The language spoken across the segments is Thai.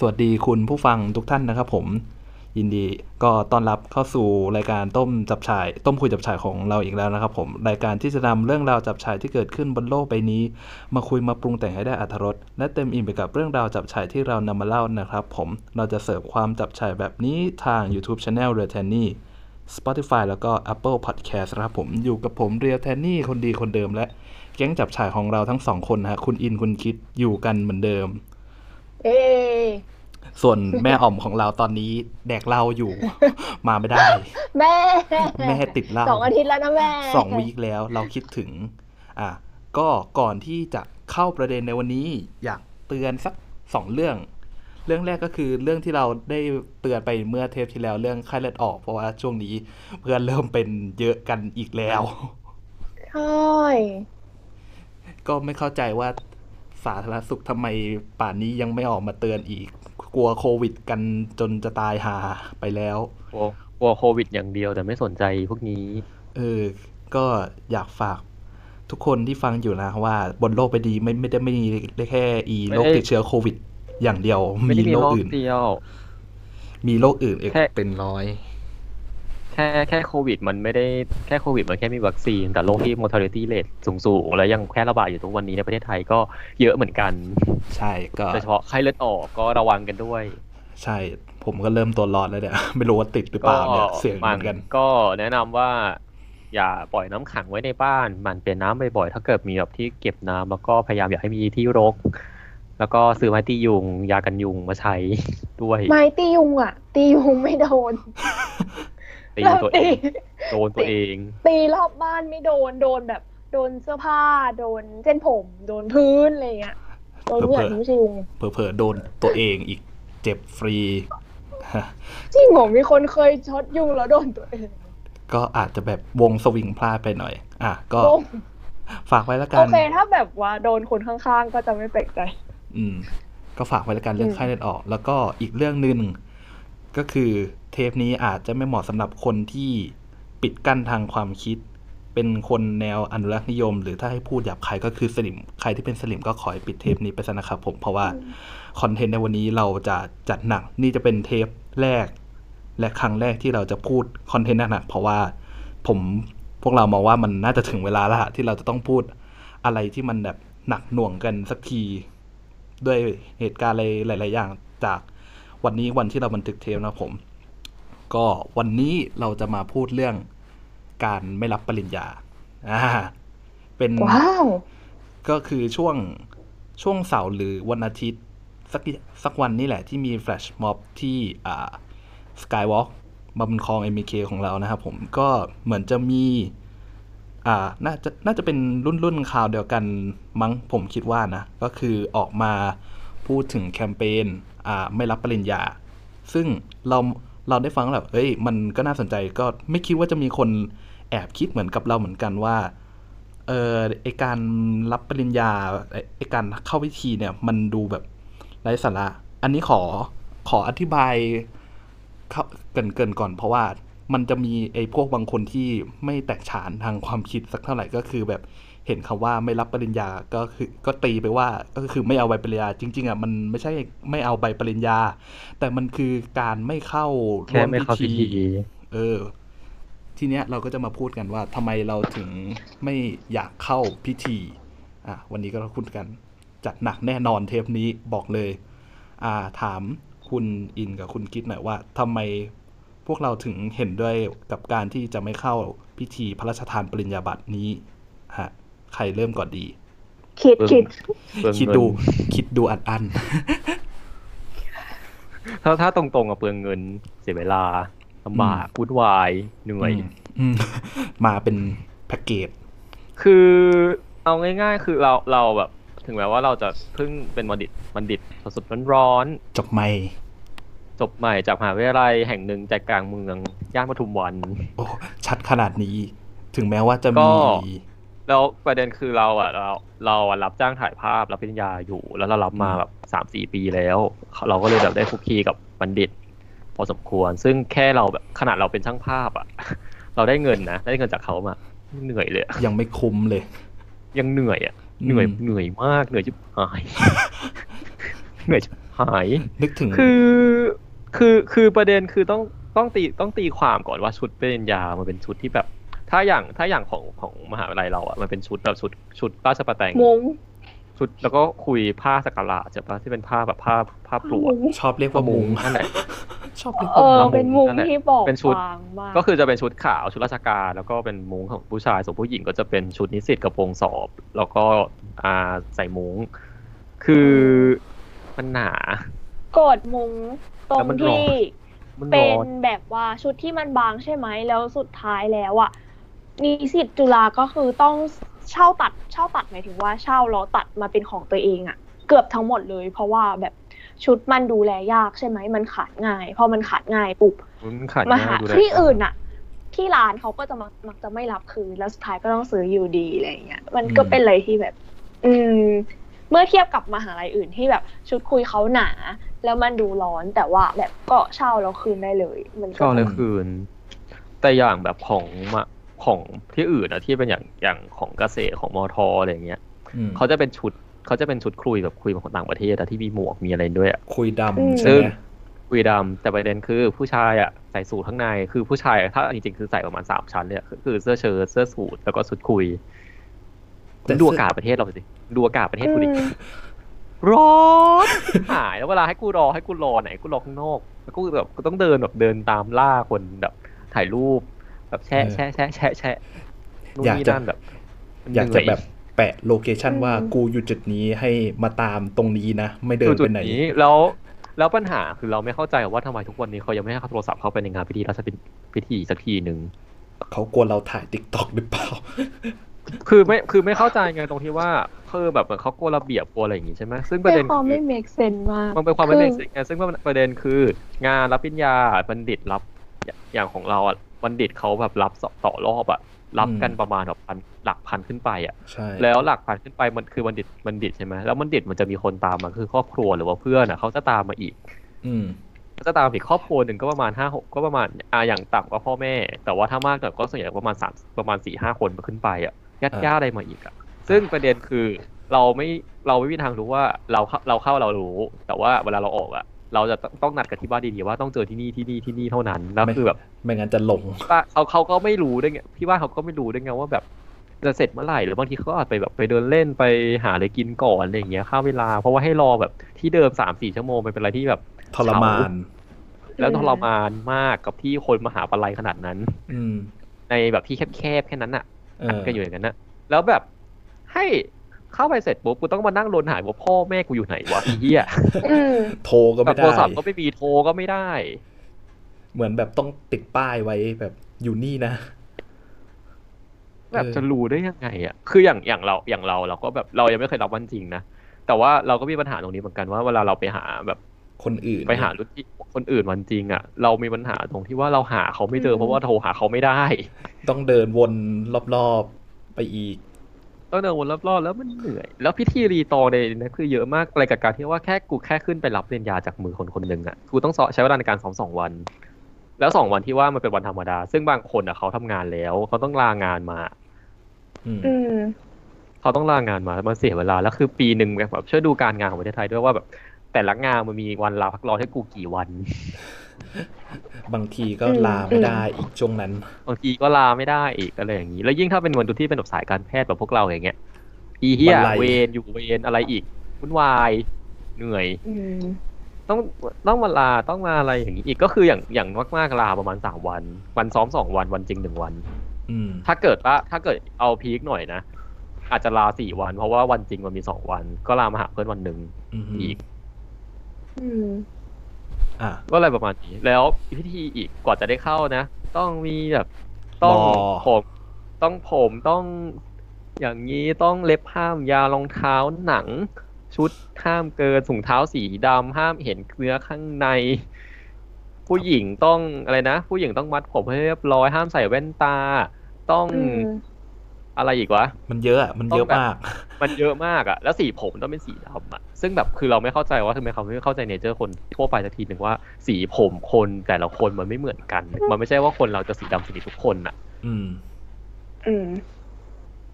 สวัสดีคุณผู้ฟังทุกท่านนะครับผม ยินดีก็ต้อนรับเข้าสู่รายการต้มจับฉายต้มคุยจับฉายของเราอีกแล้วนะครับผมรายการที่จะนำเรื่องราวจับฉายที่เกิดขึ้นบนโลกใบนี้ มาคุยมาปรุงแต่งให้ได้อรรถรสและเต็มอิ่มไปกับเรื่องราวจับฉายที่เรานำมาเล่านะครับ ผมเราจะเสิร์ฟความจับฉายแบบนี้ทาง YouTube Channel เรือแทนนี่ Spotify แล้วก็ Apple Podcast นะครับผมอยู่กับผมเรียวแทนนี่คนดีคนเดิมและแก๊งจับฉายของเราทั้งสองคนนะฮะคุณอินคุณคิดอยู่กันเหมือนเดิม เอ้ส่วนแม่อ่อมของเราตอนนี้แดกเหล้าอยู่ มาไม่ได้ แม่แม่ติดเหล้าสองอาทิตย์แล้วนะแม่สองวีคแล้วเราคิดถึง อะก็ก่อนที่จะเข้าประเด็นในวันนี้อยากเตือนสักสองเรื่อง เรื่องแรกก็คือเรื่องที่เราได้เตือนไปเมื่อเทปที่แล้วเรื่องไข้เลือดออก เพราะว่าช่วงนี้เพื่อนเริ่มเป็นเยอะกันอีกแล้วใช่ก็ไม่เข้าใจว่า สาธารณสุขทำไมป่านนี้ยังไม่ออกมาเตือนอีก กลัวโควิดกันจนจะตายหาไปแล้วกลัวกลัวโควิดอย่างเดียวแต่ไม่สนใจพวกนี้ เออ ก็อยากฝากทุกคนที่ฟังอยู่นะว่าบนโลกไปดีไม่ไม่ได้ไม่มีแค่อีไม่โรคได้ติดเชื้อโควิด อย่างเดียวไม่มีได้มีโรคโรคอื่นเดียวมีโรคอื่นอีกแค่เป็นร้อย แค่แค่โควิด มันไม่ได้แค่โควิด มันแค่มีวัคซีน แต่โรคที่ mortality rate สูงๆ แล้วยังแพร่ระบาดอยู่ทุกวันนี้ในประเทศไทยก็เยอะเหมือนกัน ใช่ก็โดยเฉพาะไข้เลือดออกก็ระวังกันด้วย ใช่ผมก็เริ่มตัวร้อนแล้วเนี่ย ไม่รู้ว่าติดหรือเปล่าเนี่ยเสียงเหมือนกัน ก็แนะนำว่า อย่าปล่อยน้ำขังไว้ในบ้านหมันเปลี่ยนน้ำบ่อยๆถ้าเกิดมีแบบที่เก็บน้ำแล้วก็พยายามอย่าให้มีที่รกแล้วก็ซื้อไม้ตียุง ยากันยุงมาใช้ด้วย ไม้ตียุงอะ ตียุงไม่โดน ตีเราตัวเอตีงโดนตัวเอง ตีรอบบ้านไม่โดน โดนแบบ โดนเสื้อผ้า โดนเส้นผม โดนพื้นอะไรเงี้ย โดนทุกอย่างที่ไม่ใช่ยุงเผลอๆโดนตัวเองอีกเจ็บฟรี จริงเหรอมีคนเคยช็อตยุงแล้วโดนตัวเอง ก็อาจจะแบบวงสวิงพลาดไปหน่อย อะก็โอ้ฝากไว้แล้วกัโอนเคถ้าแบบว่าโดนคนข้างๆ ก็จะไม่แปลกใจ อืม ก็ฝากไว้แล้วกันเรื่องอืมไข้เลือดออก แล้วก็อีกเรื่องหนึ่ง ก็คือเทปนี้อาจจะไม่เหมาะสำหรับคนที่ปิดกั้นทางความคิด เป็นคนแนวอนุรักษ์นิยม หรือถ้าให้พูดหยาบคายก็คือสลิม ใครที่เป็นสลิมก็ขอให้ปิดเทปนี้ไปซะนะครับผมเพราะว่าคอนเทนต์ในวันนี้เราจะจัดหนัก นี่จะเป็นเทปแรก และครั้งแรกที่เราจะพูดคอนเทนต์หนักๆเพราะว่าผมพวกเรามองว่ามันน่าจะถึงเวลาแล้วล่ะที่เราจะต้องพูดอะไรที่มันแบบหนักหน่วงกันสักที ด้วยเหตุการณ์อะไรหลาย ๆ อย่างจาก วันนี้วันที่เราบันทึกเทปนะครับผม ก็วันนี้เราจะมาพูดเรื่องการไม่รับปริญญาอ่าเป็นว้าวก็คือช่วงช่วงเสาร์หรือวันอาทิตย์ สักสักวันนี่แหละที่มีแฟลชม็อบที่อ่าสกายวอล์กบนคลอง MK ของเรานะครับผมก็เหมือนจะมี อ่าน่าจะน่าจะเป็นรุ่นรุ่นข่าวเดียวกันมั้งผมคิดว่านะ ก็คือออกมาพูดถึงแคมเปญอ่า ไม่รับปริญญา ซึ่งเราเราได้ฟังแล้วแบบเอ้ย มันก็น่าสนใจก็ไม่คิดว่าจะมีคนแอบคิดเหมือนกับเราเหมือนกันว่าเออไอการรับปริญญาไอการเข้าพิธีเนี่ย มันดูแบบไร้สาระ อันนี้ขอขออธิบายเข้าเกินเกินก่อนเพราะว่ามันจะมีไอ้พวกบางคนที่ไม่แตกฉานทางความคิดสักเท่าไหร่ก็คือแบบ เห็นคำว่าไม่รับปริญญาก็คือก็ตีไปว่าก็คือไม่เอาใบปริญญาจริง ๆอะมันไม่ใช่ไม่เอาใบปริญญา แต่มันคือการไม่เข้าแค่ไม่เข้าพิธีเออ ทีเนี้ยเราก็จะมาพูดกันว่าทำไมเราถึงไม่อยากเข้าพิธีอะวันนี้ก็เราคุยกันจัดหนักแน่นอนเทปนี้บอกเลย อ่าถามคุณอินกับคุณคิดหน่อยว่าทำไมพวกเราถึงเห็นด้วยกับการที่จะไม่เข้าพิธีพระราชทานปริญญาบัตรนี้ฮะ ใครเริ่มก่อนดี คิดคิดเปลืองคิดเงินดู คิดดูอัดอันถ้าถ้าตรงๆกับเปลืองเงินเสียเวลาลำบากวุ่นวายเหนื่อยอืมอืมมาเป็นแพ็กเกจคือเอาง่าย ๆ คือเราเราแบบ ถึงแม้ว่าเราจะเพิ่งเป็นบัณฑิตบัณฑิตสดๆร้อนจบไม่ๆจบใหม่จากมหาวิทยาลัยแห่งหนึ่งใจกลางเมืองย่านปทุมวัน โอ้ชัดขนาดนี้ ถึงแม้ว่าจะก็มี แล้วประเด็นคือเราอะเราเราอะรับจ้างถ่ายภาพรับปริญญาอยู่ แล้วเรารับมาแบบสามสี่ปีแล้ว เราก็เลยแบบได้คุกคีกับบัณฑิต พอสมควร ซึ่งแค่เราแบบขนาดเราเป็นช่างภาพอะ เราได้เงินนะได้เงินจากเขามาเหนื่อยเลยอะยังไม่คุ้มเลย ยังเหนื่อยอะอืมเหนื่อยเหนื่อยมากเหนื่อยจิบหายเหนื่อยจิบหายนึกถึงคือคือคือประเด็นคือต้องต้องตีต้องตีความก่อนว่าชุดปริญญามันเป็นชุดที่แบบ ถ้าอย่างถ้าอย่างของของมหาวิทยาลัยเราอะมันเป็นชุดแบบชุดชุดราชประแตงมุ้งชุดแล้วก็คุยผ้าสักการะใช่ปะที่เป็นผ้าแบบผ้าผ้าปลวกมุ้งชอบเรียกว่ามุงนั่นแหละชอบเรียกเอว่าอมุงเป็นมุ้งนั่นแหละที่บอกเป็นชุดบางมากก็คือจะเป็นชุดขาวชุดราชการแล้วก็เป็นมุ้งของผู้ชายส่วนผู้หญิงก็จะเป็นชุดนิสิตกระโปรงสอบ แล้วก็อ่าใส่มุ้งคือมันหนากดมุ้งตรแล้วงมันร้อนที่มันเป็ร้นอนแบบว่าชุดที่มันบางใช่ไหมแล้วสุดท้ายแล้วอะ นิสิตจุฬาก็คือต้องเช่าตัดเช่าตัดหมายถึงว่าเช่าแล้วตัดมาเป็นของตัวเองอะเกือบทั้งหมดเลย เพราะว่าแบบชุดมันดูแลยากใช่ไหมมันขาดง่ายพอมันขาดง่ายปุ๊บมันขาดมาง่าหายดูแลที่อื่นอะที่ร้านเขาก็จะมักมักจะไม่รับคืนแล้วสุดท้ายก็ต้องซื้ออยู่ดีอะไรอย่างเงี้ยมันก็เป็นอะไรที่แบบ อืม เมื่อเทียบกับมหาลัยอื่นที่แบบ ชุดคุยเขาหนา แล้วมันดูร้อนแต่ว่าแบบก็เช่าแล้วคืนได้เลย มันก็ก็เลยคืน แต่อย่างแบบของมา ของที่อื่นอะที่เป็นอย่างอย่างของเกษตรของมอทออะไรอย่างเงี้ยอืมเขาจะเป็นชุดเขาจะเป็นชุดคุยแบบคุยของต่างประเทศอะที่มีหมวกมีอะไรด้วยอะคุยอืมดำใช่ซึ่งไหมคุยดำแต่ประเด็นคือผู้ชายอะใส่สูทข้างในคือผู้ชายถ้าจริงๆคือใส่ประมาณสามชั้นเลยอะคือคือเสื้อเชิ้ตเสื้อสูทแล้วก็ชุดคุยคุณดูอากาศประเทศเราสิดูอากาศประเทศกูดิอืมร้อนหายแล้วเวลาให้กูรอให้กูรอไหนกูรอข้างนอกแล้วกูแบบกูต้องเดินแบบเดินตามล่าคนแบบถ่ายรูป แบบแชะแชะแชะแชะแชะนู่นอยากนี่จะนั่นแบบมันอยากเหจะนื่แบบแปะโลเคชันว่ากูอยู่จุดนี้ให้มาตามตรงนี้นะ ไม่เดินจุไปดไหนนี้แล้วแล้วปัญหาคือเราไม่เข้าใจว่าทำไมทุกวันนี้เขายังไม่ให้เขาโทรศัพท์เข้าไปในงานพิธีราชพิธีสักทีหนึ่งเขากลัวเราถ่ายติ๊กต็อกหรือเปล่า คือไม่คือไม่เข้าใจไงตรงที่ว่าคือแบบเหมือนเขากลัวระเบียบกลัวอะไรอย่างงี้ใช่ไหมซึ่งประเป็เด็นนความคือไม่ make sense มากมันเป็นความไม่อเป็นสิ่งไงซึ่งประเด็นคืองานรับปริญญาบัณฑิตรับอย่างของเราอะ บัณฑิตเขาแบบรับต่อรอบอะรับกันประมาณแบบพันหลักพันขึ้นไปอะใช่แล้วหลักพันขึ้นไปมันคือบัณฑิตบัณฑิตใช่ไหมแล้วบัณฑิตมันจะมีคนตามมาคือครอบครัวหรือว่าเพื่อนอะเขาจะตามมาอีก อืมเขาจะตามอีกครอบครัวหนึ่งก็ประมาณห้าหกก็ประมาณอ่าอย่างต่ำก็พ่อแม่ แต่ว่าถ้ามากหน่อยก็ส่วนใหญ่ประมาณสามประมาณสี่ห้าคนขึ้นไปอะญาติอ่าญาติอะไรมาอีกอะ ซึ่งประเด็นคือเราไม่เราไม่มีทางรู้ว่าเราเข้าเราเข้าเรารู้ แต่ว่าเวลาเราออกอะ เราจะต้องนัดกับที่บ้านดีๆว่าต้องเจอที่นี่ที่นี่ที่นี่เท่านั้นแล้วคือแบบไม่งั้นจะหลงว่าเขาเขาก็ไม่รู้ด้วยไงพี่ว่าเขาก็ไม่รู้ด้วยไงว่าแบบจะเสร็จเมื่อไหร่หรือบางทีเขาอาจไปแบบไปเดินเล่นไปหาอะไรกินก่อนอะไรอย่างเงี้ยค่าเวลา เพราะว่าให้รอแบบที่เดิมสามสี่ชั่วโมงมันเป็นอะไรที่แบบทรมาน แล้วทรมานมากกับที่คนมหาปลัยขนาดนั้น อืมในแบบที่แคบๆแค่นั้นอะเออัดอกันอยู่อย่างนั้นนะแล้วแบบให้ เข้าไปเสร็จปุ๊บกูต้องมานั่งลนหายว่าพ่อแม่กูอยู่ไหนวะอีเหี้ยอืมโทรก็แบไม่บโทได้รศัพท์ก็ไม่มีโทรก็ไม่ได้ เหมือนแบบต้องติดป้ายไว้แบบอยู่นี่นะแบบเออจะรู้ได้ยังไงอะ คืออย่างอย่างเราอย่างเราเราก็แบบเรายังไม่เคยรับวันจริงนะ แต่ว่าเราก็มีปัญหาตรงนี้เหมือนกันว่าเวลาเราไปหาแบบคนอื่น ไปหารุ่นที่คนอื่นวันจริงอะ เรามีปัญหาตรงที่ว่าเราหาเขาไม่เจออืมเพราะว่าโทรหาเขาไม่ได้ ต้องเดินวนรอบๆไปอีก ต้องเดินวนรอบๆแล้วมันเหนื่อย แล้วพิธีรีตองในนั้นคือเยอะมากอะไรกับการที่ว่าแค่กูแค่ขึ้นไปรับปริญญาจากมือคนคนหนึ่งอะกูต้องซ้อใช้เวลาในการซ้อมสองวัน แล้วสองวันที่ว่ามันเป็นวันธรรมดา ซึ่งบางคนอะเขาทำงานแล้วเขาต้องลางานมาอืมอืมเขาต้องลางานมามันเสียเวลาแล้วคือปีหนึ่งแบบช่วยดูการงานของประเทศไทยด้วยว่าแบบ แต่ละงานมันมีวันลาพักร้อนให้กูกี่วัน บางทีก็อืมลาไม่ได้อีกช่วงนั้น บางทีก็ลาไม่ได้อีกอะไรอย่างนี้ แล้วยิ่งถ้าเป็นวันที่เป็นแบบสายการแพทย์แบบพวกเราอย่างเงี้ย อีเหี้ยวันไรเวรอยู่เวรอะไรอีกวุ่นวายเหนื่อยอืมต้องต้องมาลาต้องมาอะไรอย่างนี้อีกก็คืออย่างอย่างมากๆลาประมาณสามวัน วันซ้อมสองวันวันจริงหนึ่งวันอืมถ้าเกิดว่าถ้าเกิดเอาพีคหน่อยนะอาจจะลาสี่วัน เพราะว่าวันจริงมันมีสองวัน ก็ลามาหาเพื่อนวันหนึ่งอืมอีก อืมอะก็อะไรประมาณนี้ แล้วพิธีอีกกว่าจะได้เข้านะ ต้องมีแบบต้องรอผมต้องผมต้องอย่างนี้ต้องเล็บห้ามยารองเท้าหนัง ชุดห้ามเกินถุงเท้าสีดำห้ามเห็นเนื้อข้างใน ผู้หญิงต้องอะไรนะ ผู้หญิงต้องมัดผมให้เรียบร้อยห้ามใส่แว่นตา ต้อง อืมอะไรอีกวะ มันเยอะอะมันเยอะต้องแบบมาก มันเยอะมากอะแล้วสีผมต้องเป็นสีดำอะซึ่งแบบคือเราไม่เข้าใจว่าทำไมเขาไม่เข้าใจเนเจอร์คนทั่วไปสักทีหนึ่งว่า สีผมคนแต่ละคนมันไม่เหมือนกัน มันไม่ใช่ว่าคนเราจะสีดำสนิททุกคนอะอืม อืม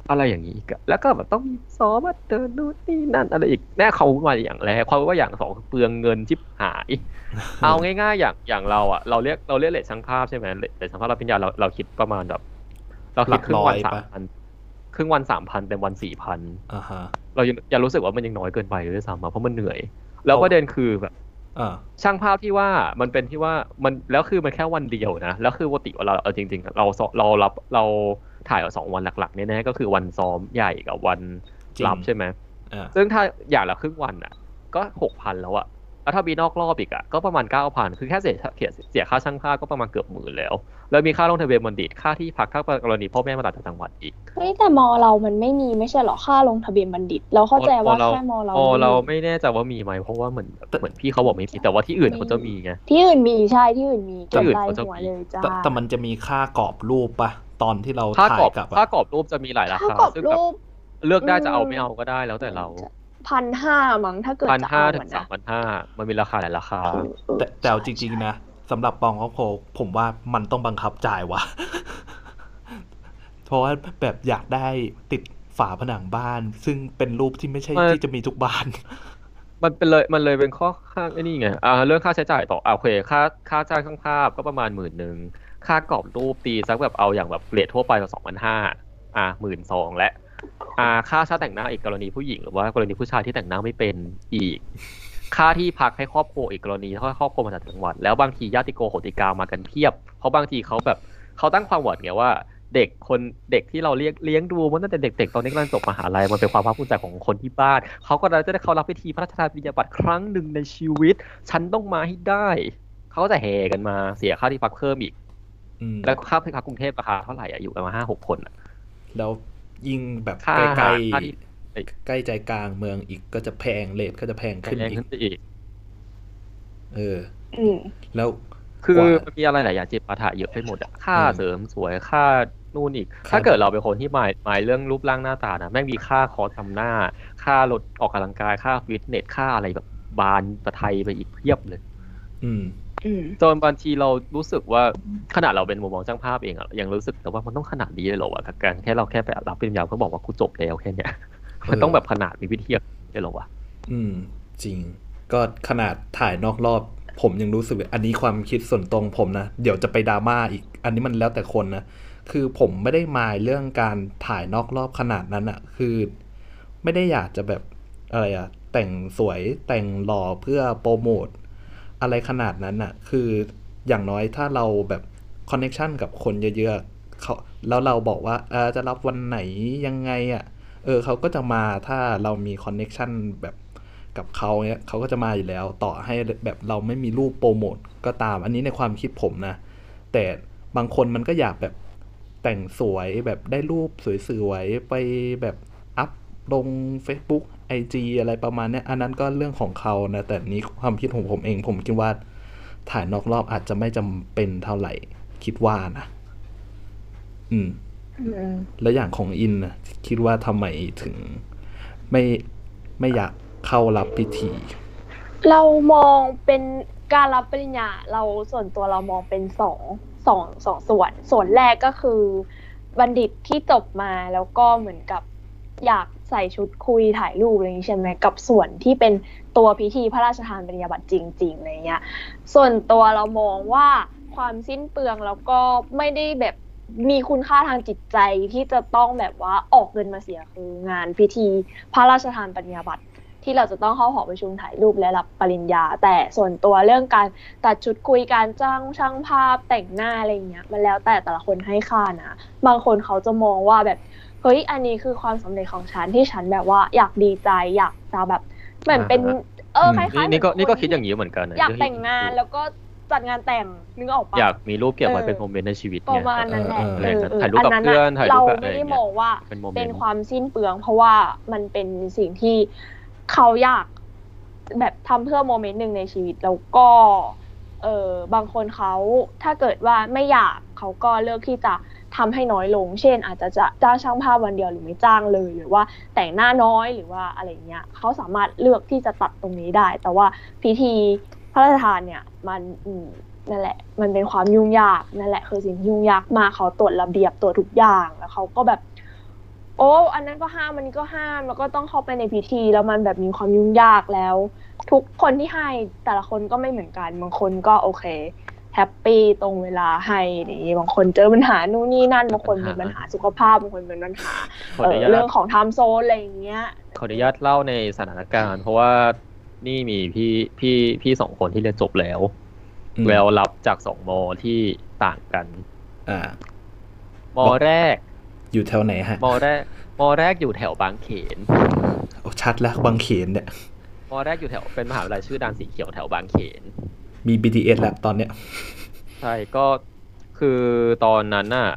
อะไรอย่างนี้อีกอะแล้วก็แบบต้องมีซ้อมมาเดินนู่นนี่นั่นอะไรอีก แน่เขามาอย่างแรกความว่าอย่างสองคือเปลืองเงินชิบหาย เอาง่ายๆอย่างอย่างเราอะเราเรียกเราเรียกเลทช่างภาพใช่ไหมเลทช่างภาพรับปริญญาเราเราคิดประมาณแบบ เราคิดครึ่งวันหลักร้อยสามปะพัน ครึ่งวันสามพันเต็มวันสี่พันอ่าฮะเรายังยังรู้สึกว่ามันยังน้อยเกินไปเลยด้วยซ้ำอะเพราะมันเหนื่อย แล้วเอาประเด็นคือแบบอ่าช่างภาพที่ว่ามันเป็นที่ว่ามันแล้วคือมันแค่วันเดียวนะแล้วคือปกติเราเอาจริง ๆ เราเรารับเราถ่ายสองวันหลักๆเนี่ยนะก็คือวันซ้อมใหญ่กับวันจริงรับใช่ไหมอ่าซึ่งถ้าอย่างละครึ่งวันอะ ก็หกพันแล้วอะ แล้วถ้ามีนอกรอบอีกอะก็ประมาณเก้าพันคือแค่เสียเสียเสียค่าช่างภาพก็ประมาณเกือบหมื่นแล้ว แล้วมีค่าลงทะเบียนบัณฑิตค่าที่พักถ้ากรณีพ่อแม่มาต่างจังหวัดอีกเฮ้ยแต่มอเรามันไม่มีไม่ใช่เหรอค่าลงทะเบียนบัณฑิต เราเข้าใจว่าแค่มอเราอ๋อเราไม่มีไม่แน่ใจว่ามีไหมเพราะว่าเหมือนเหมือนพี่เขาบอกไม่มีแต่ว่าที่อื่นเขาจะมีไงที่อื่นมีใช่ที่อื่นมีที่เก็บอื่นรายเขาจะหัวมีเลยจ้าแต่แต่มันจะมีค่ากรอบรูปปะตอนที่เราค่าถ่ากรอยบกับอะค่ากรอบรูปจะมีหลายราถ้าคากรอบซึ่งแบบรูปเลือกได้จะเอาอืมไม่เอาก็ได้แล้วแต่เรา พันห้ามั้งถ้าเกิดพันจะห้าเอาถึอะงสานะมพันห้ามันมีราคาหลายราคาเออเออแต่แต่เอาจริง ๆ นะสำหรับปองครอบครัวผมว่ามันต้องบังคับจ่ายวะ เพราะว่าแบบอยากได้ติดฝาผนังบ้าน ซึ่งเป็นรูปที่ไม่ใช่มัน ที่จะมีทุกบ้าน มันเป็นเลยมันเลยเป็นข้อข้างไอ้นี่ไงอ่าเรื่องค่าใช้จ่ายต่ออ่าโอเคค่าค่าจ้างช่างภาพก็ประมาณหมื่นหนึ่งค่ากรอบรูปตีสักแบบเอาอย่างแบบเรททั่วไปก็สองพันห้าอ่าหมื่นสองและ อ่าค่าช่างแต่งหน้าอีกกรณีผู้หญิงหรือว่ากรณีผู้ชายที่แต่งหน้าไม่เป็นอีก ค่าที่พักให้ครอบครัวอีกกรณีถ้าครอบครัวมาจากจังหวัด แล้วบางทีญาติโกโหติกามากันเพียบ เพราะบางทีเขาแบบเขาตั้งความหวังไงว่าเด็กคนเด็กที่เราเลี้ยงเลี้ยงดูมันตั้งแต่เด็กๆตอนนี้กำลังจบมหาลัยมันเป็นความภาคภูมิใจของคนที่บ้านเขาก็จะได้เขารับพิธีพระราชทานปริญญาบัตรครั้งหนึ่งในชีวิต ฉันต้องมาให้ได้เขาก็จะแห่กันมาเสียค่าที่พักเพิ่มอีกอืมแล้วค่าที่พักกรุงเทพราคาเท่าไหร่อะอยู่กันมาห้าหกคนอะแล้ว ยิ่งแบบค่าใกล้อาหารค่าที่ๆใกล้ใจกลางเมืองอีกก็จะแพงเลทก็จะแพงขึ้นแพงอีกขึ้นไปอีก เอออืมแล้วคือกว่ามันมีอะไรหลายอย่างจิตปาถะเยอะไปหมดอะค่าอืมเสริมสวยค่านู่นอีกครับถ้าเกิดเราเป็นคนที่หมายหมายเรื่องรูปร่างหน้าตานะแม่งมีค่าคอร์สทำหน้า ค่าลดออกกำลังกายค่าฟิตเนสค่าอะไรแบบบานประไทยไปอีกเพียบเลย อืมอืม จนบางทีเรารู้สึกว่าขนาดเราเป็นมุมมองช่างภาพเองอะยังรู้สึกแต่ว่ามันต้องขนาดนี้เลยเหรอวะกับการแค่เราแค่ไปรับปริญญาเพื่อบอกว่ากูจบแล้วแค่เนี้ยมันต้องแบบขนาดมีวิธีเลยเหรอวะอืม จริง ก็ขนาดถ่ายนอกรอบ ผมยังรู้สึก อันนี้ความคิดส่วนตรงผมนะเดี๋ยวจะไปดราม่าอีก อันนี้มันแล้วแต่คนนะคือผมไม่ได้มายเรื่องการถ่ายนอกรอบขนาดนั้นอะคือ ไม่ได้อยากจะแบบอะไรอะแต่งสวยแต่งหล่อเพื่อโปรโมท อะไรขนาดนั้นอะคืออย่างน้อยถ้าเราแบบคอนเน็ชันกับคนเยอะๆเขาแล้วเราบอกว่าเออจะรับวันไหนยังไงอะเออเขาก็จะมาถ้าเรามี connection แบบกับเขาเนี้ยเขาก็จะมาอยู่แล้วต่อให้แบบเราไม่มีรูปโปรโมทก็ตาม อันนี้ในความคิดผมนะ แต่บางคนมันก็อยากแบบแต่งสวยแบบได้รูปสวยๆไปแบบอัพลง Facebook IG อะไรประมาณนี้อันนั้นก็เรื่องของเขานะแต่นี้ความคิดของผมเองผมคิดว่าถ่ายนอกรอบอาจจะไม่จำเป็นเท่าไหร่ คิดว่านะอืมอืม แล้วอย่างของอินนะคิดว่าทำไมถึง ไม่ไม่อยากเข้ารับพิธี เรามองเป็นการรับปริญญาเราส่วนตัวเรามองเป็นสองสองสองส่วน ส่วนแรกก็คือ บัณฑิตที่จบมาแล้วก็เหมือนกับอยาก ใส่ชุดคุยถ่ายรูปอะไรอย่างนี้ใช่ไหมกับส่วนที่เป็นตัวพิธีพระราชทานปริญญาบัตรจริงๆอะไรเงี้ยส่วนตัวเรามองว่าความสิ้นเปลืองแล้วก็ไม่ได้แบบมีคุณค่าทางจิตใจที่จะต้องแบบว่าออกเงินมาเสียคืองานพิธีพระราชทานปริญญาบัตรที่เราจะต้องเข้าหอประชุมถ่ายรูปและรับปริญญา แต่ส่วนตัวเรื่องการตัดชุดคุยการจ้างช่างภาพแต่งหน้าอะไรเงี้ยมันแล้วแต่แต่ละคนให้ค่านะ บางคนเขาจะมองว่าแบบ เฮ้ยอันนี้คือความสำเร็จของฉันที่ฉันแบบว่าอยากดีใจอยากจะแบบเหมือนเป็นอ่าเอออืมคล้ายๆนี่นี่ก็เหมืนี่ก็คคิดอย่างนี้เหมือนกันนะอยากแต่งงานแล้วก็จัดงานแต่งนึกออกปะอยากมีรูปเก็บไว้เออเป็นโมเมนต์ในชีวิตปเนี่ระยมาณนั้นแหละเอออะไรอย่างนั้นเออถ่ายรูปกับอัเพื่อนถ่ายรูปกับเราอะไรไม่อย่างเงี้ยได้มองว่าเป็นโมเมนต์เป็นความสิ้นเปลือง เพราะว่ามันเป็นสิ่งที่เขาอยากแบบทำเพื่อโมเมนต์หนึ่งในชีวิตแล้วก็เออบางคนเขาถ้าเกิดว่าไม่อยากเขาก็เลือกที่จะ ทำให้น้อยลง เช่น อาจจะจะจ้างช่างภาพวันเดียวหรือไม่จ้างเลย หรือว่าแต่งหน้าน้อยหรือว่าอะไรเงี้ยเขาสามารถเลือกที่จะตัดตรงนี้ได้ แต่ว่าพิธีพระราชทานเนี่ยมันนั่นแหละ มันเป็นความยุ่งยากนั่นแหละ คือสิ่งที่ยุ่งยากมากเขาตรวจระเบียบตรวจทุกอย่างแล้วเขาก็แบบ โอ้อันนั้นก็ห้ามมันก็ห้ามแล้วก็ต้องเข้าไปในพิธีแล้วมันแบบมีความยุ่งยากแล้ว ทุกคนที่ให้แต่ละคนก็ไม่เหมือนกันบางคนก็โอเค แฮปปี้ตรงเวลาให้อย่างนี้บางคนเจอปัญหานู่นนี่นั่นบางคนเป็นปัญหาสุขภาพบางคนเป็นปัญหาขอเอออนุญาเรื่อตงของไทม์โซนอะไรอย่างเงี้ยขออนุญาตเล่าในสถานการณ์ เพราะว่านี่มีพี่พี่พี่สองคนที่เรียนจบแล้วอืมแล้วรับจากสองมอที่ต่างกัน อ่ามอแรก อยู่แถวไหนฮะมอแรกมอแรกอยู่แถวบางเขนโอ้ชัดแล้วบางเขนเนี่ยมอแรกอยู่แถวเป็นมหาวิทยาลัยชื่อดังสีเขียวแถวบางเขน มี BTS แล้วตอนเนี้ย ใช่ก็คือตอนนั้นน่ะ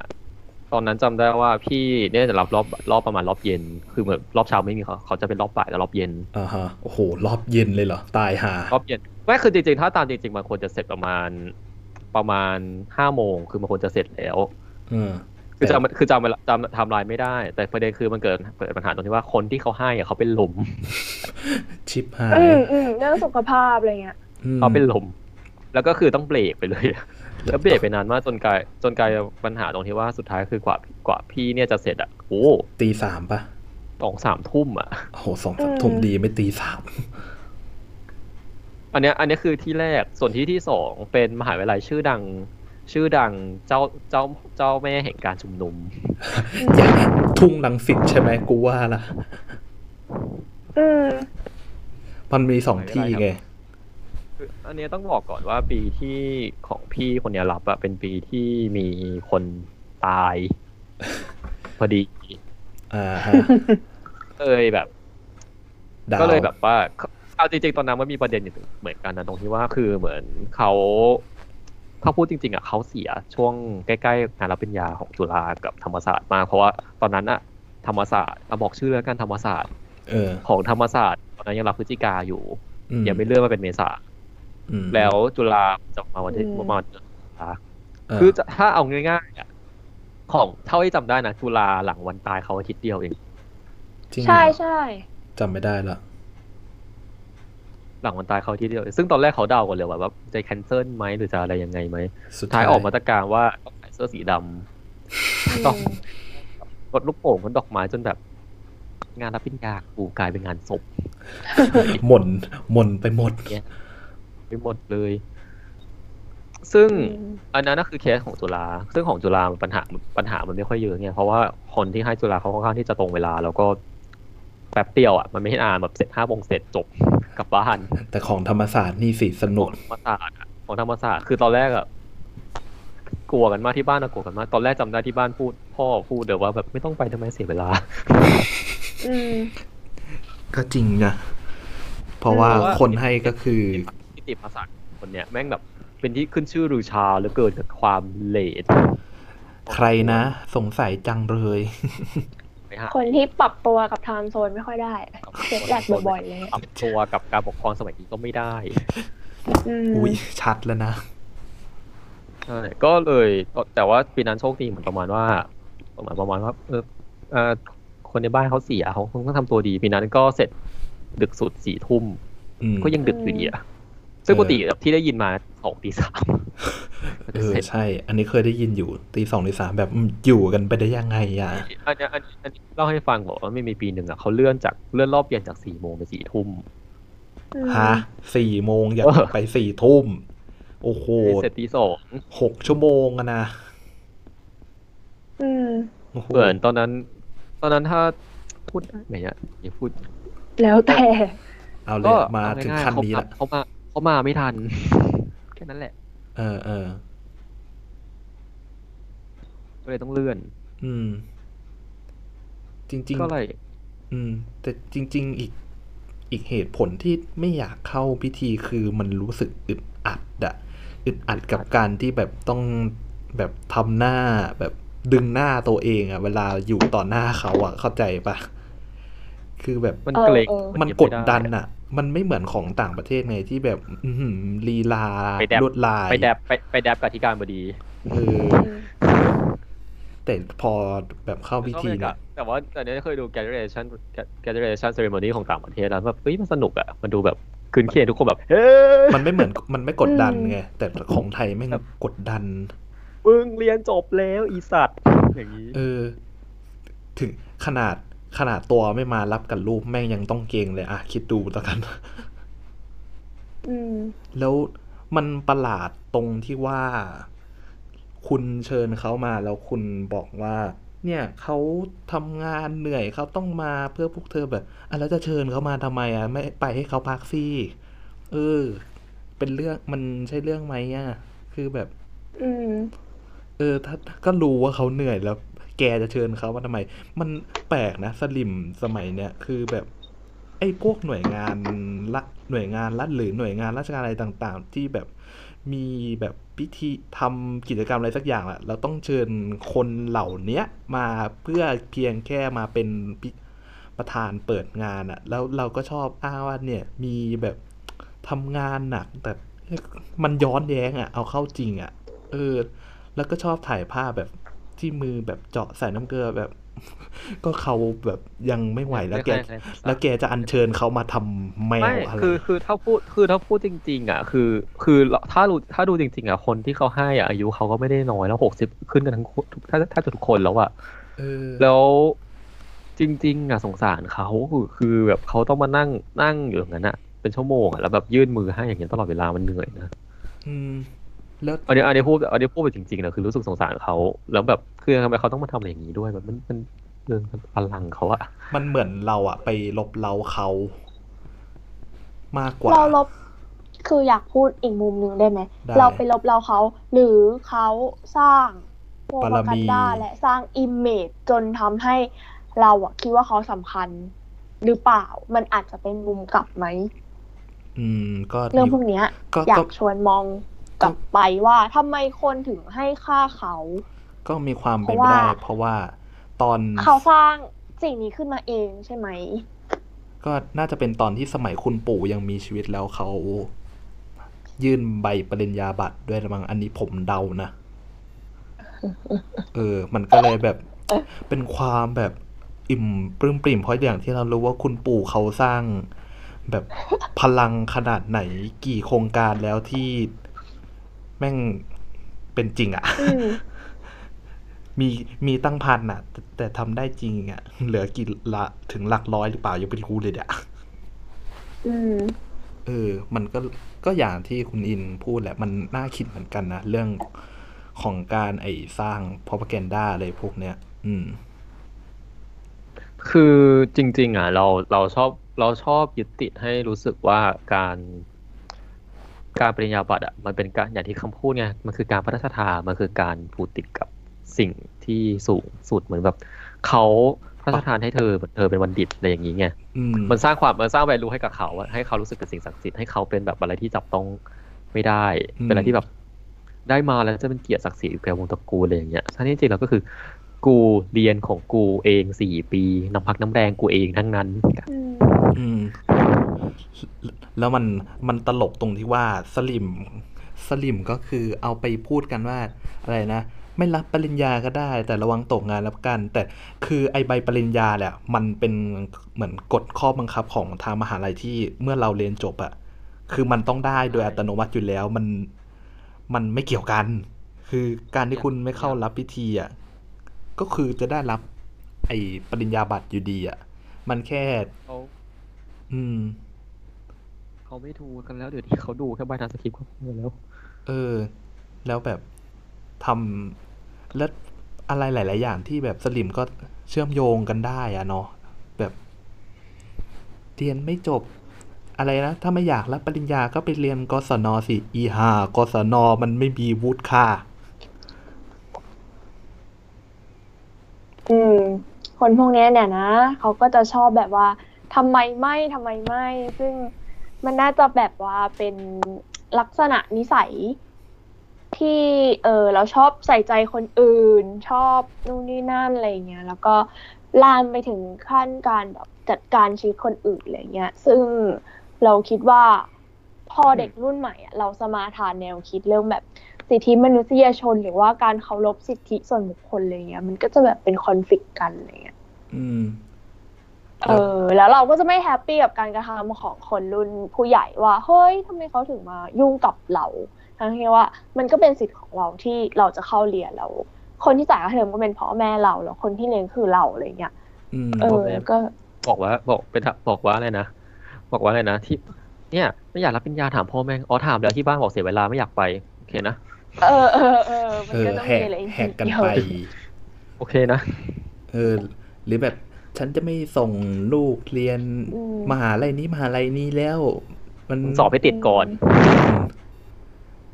ตอนนั้นจำได้ว่าพี่เนี่ยจะรับรอบรอบประมาณรอบเย็น คือเหมือนรอบเช้าไม่มีเขาเขาจะเป็นรอบบ่ายแต่รอบเย็นอ่าฮะโอ้โห รอบเย็นเลยเหรอ ตายหารอบเย็นไม่คือจริงๆ ถ้าตามจริงๆมันควรจะเสร็จประมาณประมาณห้าโมงคือมันควรจะเสร็จแล้วเออคือจำคือจำเวลาจำไทำลายไม่ได้ แต่ประเด็นคือมันเกิดเกิดปัญหาตรงที่ว่าคนที่เขาให้อะเขาเป็นลม ชิปหาอืยมอืมเรื่องสุขภาพอะไรเงี้ยอืมเขาเป็นลม แล้วก็คือต้องเบรกไปเลย แล้วเบรกไปนานมากจนกลายจนกลายปัญหาตรงที่ว่าสุดท้ายคือกว่ากว่าพี่เนี่ยจะเสร็จอะโอ้ตีสามปะสองสามทุ่มอะโอ้โหสองสามทุ่มดีไม่ตีสามอันเนี้ยอันเนี้ยคือที่แรกส่วนที่ที่สองเป็นมหาวิทยาลัยชื่อดัง ชื่อดังเจ้าเจ้าเจ้าแม่แห่งการชุมนุมอย่างทุ่งลังสิตใช่ไหมกูว่าละอืมมันมีสองที่ไงคื ออันเนี้ยต้องบอกก่อนว่าปีที่ของพี่คนเนี้ยรับอะเป็นปีที่มีคนตาย พอดีอ่าฮะเลยแบบดาวก็เลยแบบว่าเอาจริงๆตอนนั้นมันมีประเด็นอยู่เหมือนกันนะตรงที่ว่าคือเหมือนเขาถ้าพูดจริงๆอะเขาเสียช่วงใกล้ๆงานรับปริญญาของจุฬากับธรรมศาสตร์มากเพราะว่าตอนนั้นอะธรรมศาสตร์เอาบอกชื่อแล้วกันธรรมศาสตร์เออของธรรมศาสตร์ตอนนั้นยังรับพฤศจิกาอยู่อืยังไม่เลื่อนมาเป็นเมษาอืม แล้วจุฬาจะมาวันที่อืมประมาณเดือนตุลาเออคือจะถ้าเอาง่ายๆอะของเท่าที่จำได้นะจุฬาหลังวันตายเขาอาทิตย์เดียวเองจริงเหรอใช่ใช่จำไม่ได้ละหลังวันตายเขาอาทิตย์เดียวเองซึ่งตอนแรกเขาเดากันเลยว่าแบบจะแคนเซิลไหมหรือจะอะไรยังไงไหม สุดท้ายออกมาตรการว่าต้องใส่เสื้อสีดำต้องกดลูกโป่งกดดอกไม้จนแบบ งานรับปริญญากูกลายเป็นงานศพหม่นหม่นไปหมด ไปหมดเลย ซึ่งอืมอันนั้นก็คือเคสของจุฬาซึ่งของจุฬามันปัญหาปัญหามันไม่ค่อยเยอะไงเพราะว่าคนที่ให้จุฬาเขาค่อนข้างที่จะตรงเวลา แล้วก็แป๊บเดียวอะมันไม่ใช่นานแบบเสร็จห้าโมงเสร็จจบกลับบ้าน แต่ของธรรมศาสตร์นี่สิสนุกธรรมศาสตร์อะของธรรมศาสตร์คือตอนแรกอะกลัวกันมากที่บ้านอะกลัวกันมากตอนแรกจำได้ที่บ้านพูด พ่อพูดเดี๋ยวว่าแบบไม่ต้องไปทำไมเสียเวลาอืมก็จริงนะเพราะว่าเพราะว่าคนให้ก็คือนิ ติภาษาคนเนี้ยแม่งแบบเป็นที่ขึ้นชื่อรือชาเหลือเกินกับความเลทใครนะ สงสัยจังเลยไปหาคนที่ปรับตัวกับไทม์โซนไม่ค่อยได้เสียแลกบ่อยๆเลยปรับตัวกับการปกครองสมัยนี้ก็ไม่ได้อืมอุ้ยชัดแล้วนะใช่ก็เลยแต่ว่าปีนั้นโชคดีเหมือนประมาณว่าประมาณประมาณว่าเออเอ่อคนในบ้านเขาเสียเขาคงต้องทำตัวดีปีนั้นก็เสร็จดึกสุดสี่ทุ่มอืมก็ยังดึกอยู่ดีอะ ซึ่งปกติแบบที่ได้ยินมาสองตีสามเออใช่ อันนี้เคยได้ยินอยู่ตีสองตีสามแบบอืมอยู่กันไปได้ยังไงอะอันเนี้ยอันนี้อันนี้เล่าให้ฟังบอกว่าไม่มีปีหนึ่งอะเขาเลื่อนจากเลื่อนรอบเย็นจากสี่โมงเป็นสี่ทุ่มอืมฮะสี่โมงอยากเออไปสี่ทุ่ม โอ้โหเสร็จตีสองหกชั่วโมงอะนะอืมโอ้โหเหมือนตอนนั้น ตอนนั้นถ้าพูดได้ไหมอะอย่าพูด แล้วแต่ เอาเลก็ยมาเอถึงง่ายๆขั้นเขานี้มาละเขามา เขามาไม่ทัน แค่นั้นแหละ เออเออก็เลยต้องเลื่อน อืม จริงก็เลยๆอืม แต่จริง ๆ อีก อีกเหตุผลที่ไม่อยากเข้าพิธีคือมันรู้สึกอึดอัดอะอึดอัดกับการที่แบบต้องแบบทำหน้าแบบดึงหน้าตัวเองอะเวลาอยู่ต่อหน้าเขาอะเข้าใจปะคือแบบมันเออเกรงเออมันเบกไดดันอะ มันไม่เหมือนของต่างประเทศไงที่แบบอือหือลีลาไปแดบลวดลาย ไปแดบไปไปแดบกับที่การบดีเออแต่พอแบบเข้าพิธีเนี่ยแต่ว่าแต่เนี้ยเคยดู graduation graduation ceremony ของต่างประเทศแล้วแบบเฮ้ยมันสนุกอะมันดูแบบคืนเคงทุกคนแบบเฮ้ยมันไม่เหมือนมันไม่กดดันอืมไง แต่ของไทยแม่งกดดันมึงเรียนจบแล้วอีสัตว์อย่างนี้ เออ ถึงขนาด ขนาดตัวไม่มารับกับรูปแม่งยังต้องเกรงเลย อะ คิดดูแล้วกันอืมแล้วมันประหลาดตรงที่ว่า คุณเชิญเขามาแล้วคุณบอกว่า เนี่ยเขาทำงานเหนื่อยเขาต้องมาเพื่อพวกเธอแบบอะแล้วจะเชิญเขามาทำไมอะไม่ไปให้เขาพักสิเออ เป็นเรื่องมันใช่เรื่องไหมอะคือแบบ อืมเออถ้าก็รู้ว่าเขาเหนื่อยแล้ว แกจะเชิญเขามาทำไม มันแปลกนะ สลิมสมัยเนี้ยคือแบบ ไอ้พวกหน่วยงานละหน่วยงานรัฐหรือหน่วยงานราชการอะไรต่างๆ ที่แบบมีแบบพิธีทำกิจกรรมอะไรสักอย่างแหละเราต้องเชิญคนเหล่าเนี้ยมาเพื่อเพียงแค่มาเป็นประธานเปิดงานอะแล้วเราก็ชอบอ้างว่าเนี่ยมีแบบทำงานหนักแต่มันย้อนแย้งอะเอาเข้าจริงอะเออ แล้วก็ชอบถ่ายภาพแบบ ที่มือแบบเจาะใส่น้ำเกลือแบบ ก็เขาแบบยังไม่ไหวแล้วแกใช่ๆๆแล้วแกจะอัญเชิญเขามาทำแมไม่วอะไรคือคือถ้าพูดคือถ้าพูดจริง ๆ อะ คือ คือถ้ารู้ถ้าดูจริง ๆ อะคนที่เขาให้อะอายุเขาก็ไม่ได้น้อยแล้วหกสิบขึ้นกันทั้งทุกถ้าถ้าจะทุกคนแล้วอะเออแล้วจริง ๆ อะสงสารเขาคือคือแบบเขาต้องมานั่งนั่งอยู่อย่างนั้นอะเป็นชั่วโมงอะแล้วแบบยื่นมือให้อย่างเงี้ยตลอดเวลามันเหนื่อยนะอืม แล้วอันนี้อันนี้พูดอันนี้พูดไปจริงๆนะคือรู้สึกสงสารเขาแล้วแบบคือทำไมเขาต้องมาทำอะไรอย่างนี้ด้วยแบบมันมันเรื่องพลังเขาอะมันเหมือนเราอะไปลบเราเขามากกว่าเราลบคืออยากพูดอีกมุมหนึ่งได้ไหมได้เราไปลบเราเขา หรือเขาสร้างโปรบารปามีกันดาและสร้างอิมเมจจนทำให้เราอะคิดว่าเขาสำคัญ หรือเปล่ามันอาจจะเป็นมุมกลับไหมอืมก็เรื่องพวกเนี้ยก็อยาก็กชวนมอง กลับไปว่าทำไมคนถึงให้ค่าเขา ก็มีความเป็นเพไปราะว่าได้เพราะว่าตอนเขาสร้างสิ่งนี้ขึ้นมาเองใช่ไหม ก็น่าจะเป็นตอนที่สมัยคุณปู่ยังมีชีวิตแล้วเขายื่นใบปริญญาบัตรด้วยละมั้งอันนี้ผมเดานะ เออ มันก็เลยแบบ เป็นความแบบอิ่มปลื้มปริ่มเพราะอย่างที่เรารู้ว่าคุณปู่เขาสร้างแบบพลังขนาดไหนกี่โครงการแล้วที่ แม่งเป็นจริงอะอืมมีมีตั้งพันอะแต่แต่ทำได้จริงอะเหลือกี่ละถึงหลักร้อยหรือเปล่า ยังไม่รู้เลยเนี่ยอืมเออ มันก็ก็อย่างที่คุณอินพูดแหละ มันน่าคิดเหมือนกันนะ เรื่องของการไอสร้าง propaganda อะไรพวกเนี้ย อืม คือจริง ๆ อะ เราเราชอบเราชอบยึดติดให้รู้สึกว่าการ การปริญญาบัตรอะมันเป็นการอย่างที่คำพูดไงมันคือการพระราชทานมันคือการผูกติดกับสิ่งที่สูงสุดเหมือนแบบเขาพระราชทานให้เธอเธอเป็นวันดิตอะไรอย่างนี้ไงอืมมันสร้างความมันสร้าง value ให้กับเขาอะให้เขารู้สึกเป็นสิ่งศักดิ์สิทธิ์ให้เขาเป็นแบบอะไรที่จับต้องไม่ได้อืมเป็นอะไรที่แบบได้มาแล้วจะเป็นเกียรติศักดิ์ศรีแก่วงตระกูลอะไรอย่างเงี้ยทั้งที่จริงแล้วก็คือ กูเรียนของกูเองสี่ปีน้ำพักน้ำแรงกูเองทั้งนั้นอืมอืม แล้วมันมันตลกตรงที่ว่าสลิมสลิมก็คือเอาไปพูดกันว่าอะไรนะ ไม่รับปริญญาก็ได้ แต่ระวังตกงานแล้วกัน แต่คือไอใบปริญญาแหละมันเป็นเหมือนกฎข้อบังคับของทางมหาลัยที่เมื่อเราเรียนจบอะคือมันต้องได้โดยอัตโนมัติอยู่แล้วมันมันไม่เกี่ยวกัน คือการที่คุณไม่เข้ารับพิธีอะก็คือจะได้รับ ไอปริญญาบัตรอยู่ดีอะมันแค่เขาอืม เขาไม่ดูกันแล้วเดี๋ยวนี้เขาดูแค่ใบทานสคริปต์ก็พอแล้ว เออ แล้วแบบทำแล้วอะไรหลาย ๆ อย่างที่แบบสลิมก็เชื่อมโยงกันได้อะเนาะแบบเรียนไม่จบอะไรนะ ถ้าไม่อยากรับปริญญาก็ไปเรียนกศนสิอีหากศนมันไม่มีวุฒิค่าอืม คนพวกเนี้ยเนี่ยนะ เขาก็จะชอบแบบว่าทำไมไม่ทำไมไม่ ซึ่ง มันน่าจะแบบว่าเป็นลักษณะนิสัยที่เออเราชอบใส่ใจคนอื่น ชอบนู่นนี่นั่นอะไรเงี้ยแล้วก็ลามไปถึงขั้นการแบบจัดการชีวิตคนอื่นอะไรเงี้ย ซึ่งเราคิดว่าพอเด็กรุ่นใหม่อะเราสมาทานแนวคิดเรื่องแบบสิทธิมนุษยชนหรือว่าการเคารพสิทธิส่วนบุคคลอะไรเงี้ย มันก็จะแบบเป็นคอนฟ lict กันอะไรเงี้ย อืม เออแล้วเราก็จะไม่แฮปปี้กับการกระทำของคนรุ่นผู้ใหญ่ว่าเฮ้ยทำไมเขาถึงมายุ่งกับเราทั้งที่ว่า มันก็เป็นสิทธิ์ของเราที่เราจะเข้าเรียนแล้วคนที่จ่ายค่าเทอมก็เป็นพ่อแม่เราแล้วคนที่เลี้ยงคือเราอะไรเงี้ยอืมเออแล้วก็บอกว่าบอกเป็นบอกว่าอะไรนะบอกว่าอะไรนะที่ เนี่ยไม่อยากรับปริญญาถามพ่อแม่อ๋อถามแล้วที่บ้านบอกเสียเวลาไม่อยากไปโอเคนะเออเออเออมันเออก็ต้องแหมีกอะไรแหกกันไปโอเคนะเออหรือแบบ ฉันจะไม่ส่งลูกเรียนอืมมหาลัยนี้มหาลัยนี้แล้ว มันสอบให้ติดก่อน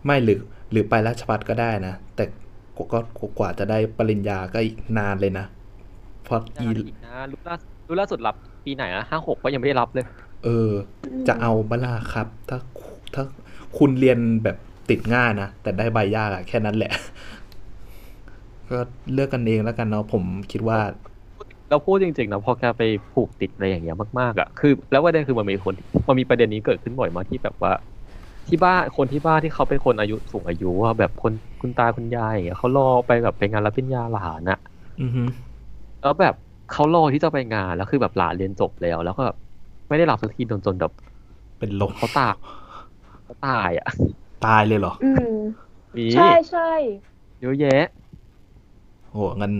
ไม่หรือ หรือไปราชพัฒก็ได้นะ แต่ก็ก็กว่าจะได้ปริญญาก็อีกนานเลยนะเพราะอีอีกนะรู้ล่ารู้ล่าสุดรับปีไหนอะห้าหกก็ยังไม่ได้รับเลย เออ จะเอาบลาครับ ถ้าถ้าคุณเรียนแบบติดง่ายนะ แต่ได้ใบยากอะแค่นั้นแหละ ก็เลือกกันเองแล้วกันเนาะผมคิดว่า เราพูดจริงๆนะพอแกไปผูกติดอะไรอย่างเงี้ยมากๆอะคือแล้วประเด็นคือมันมีคนมันมีประเด็นนี้เกิดขึ้นบ่อยมากที่แบบว่า ที่บ้านคนที่บ้านที่เขาเป็นคนอายุสูงอายุว่าแบบคนคุณตาคุณยายอย่างเงี้ยเขารอไปแบบไปงานรับปริญญาหลานอะอือฮึแล้วแบบเขารอที่จะไปงานแล้วคือแบบหลานเรียนจบแล้ว แล้วก็แบบไม่ได้รับสักทีจนจนแบบเป็นลมเขาตายเขาตายอะ ตายเลยเหรอ อืมมีใช่ใช่เยอะแยะโหงั้น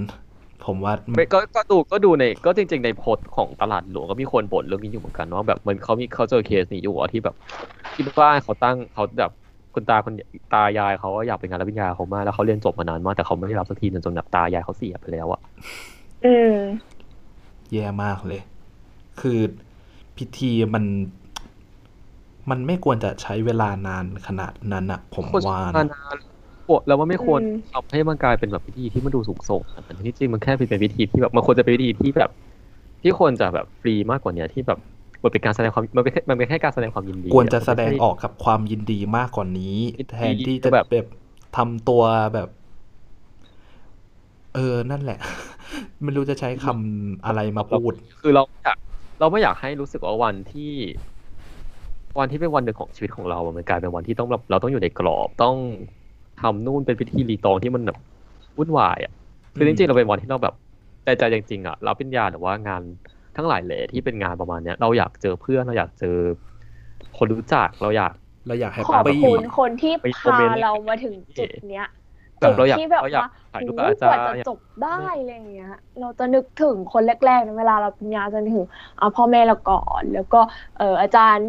ผมว่าไม่ก็ก็ดูก็ดูในก็จริง ๆ ในโพสต์ของตลาดหลวงก็มีคนบ่นเรื่องนี้อยู่เหมือนกันว่าแบบมันเขามีเขาเจอเคสนี้อยู่อะที่แบบที่บ้านเขาตั้งเขาแบบคุณตาคุณตายายเขาอยากไปงานรับปริญญาเขามากแล้วเขาเรียนจบมานานมากแต่เขาไม่ได้รับสักทีจนจนแบบตายายเขาเสียไปแล้วอะอืมแย่มากเลย คือพิธีมันมันไม่ควรจะใช้เวลานานขนาดนั้นอะผมควรว่านานะ นๆปวดแล้วว่าไม่ควรอืมทำให้มันกลายเป็นแบบพิธีที่มันดูสูงส่งอะแต่ที่จริงมันแค่เป็นพิธีที่แบบมันควรจะเป็นพิธีที่แบบ ที่ควรจะแบบฟรีมากกว่าเนี้ยที่แบบมันเป็นการแสดงความมันเป็นแค่มันเป็นแค่การแสดงความยินดี ควรจะแสดงมันไม่ออกกับความยินดีมากกว่านี้ยินดีแทนที่จะแบบแบบทำตัวแบบ เออนั่นแหละ ไม่รู้จะใช้คำอะไรมาพูด คือเราอยากเราไม่อยากให้รู้สึกว่าวันที่ วันที่เป็นวันหนึ่งของชีวิตของเราอะมันกลายเป็นวันที่ต้องแบบเราต้องอยู่ในกรอบต้อง ทำนู่นเป็นพิธีรีตองที่มันแบบวุ่นวายอะคืออืจมริงๆเราเป็นวันที่เราแบบใจใจจริงๆอะเราเป็นญาหรือว่างานทั้งหลายแหล่ที่เป็นงานประมาณเนี้ยเราอยากเจอเพื่อนเราอยากเจอ คนรู้จักเราอยากเราอยากแฮปขอบปี้คุณคนที่ไปคอมพาเมนต์เรามาถึงจุดเนี้ยแบบเราอยากที่แบบเราอยากว่าถ่ายรูปโอ้กับอาโหจากว่าย์จะอยากจบได้อะไรอย่างเงี้ย เราจะนึกถึงคนแรกๆนะเวลาเราปริญญาจะนึกถึงเอาพ่อแม่เราก่อน แล้วก็เอออาจารย์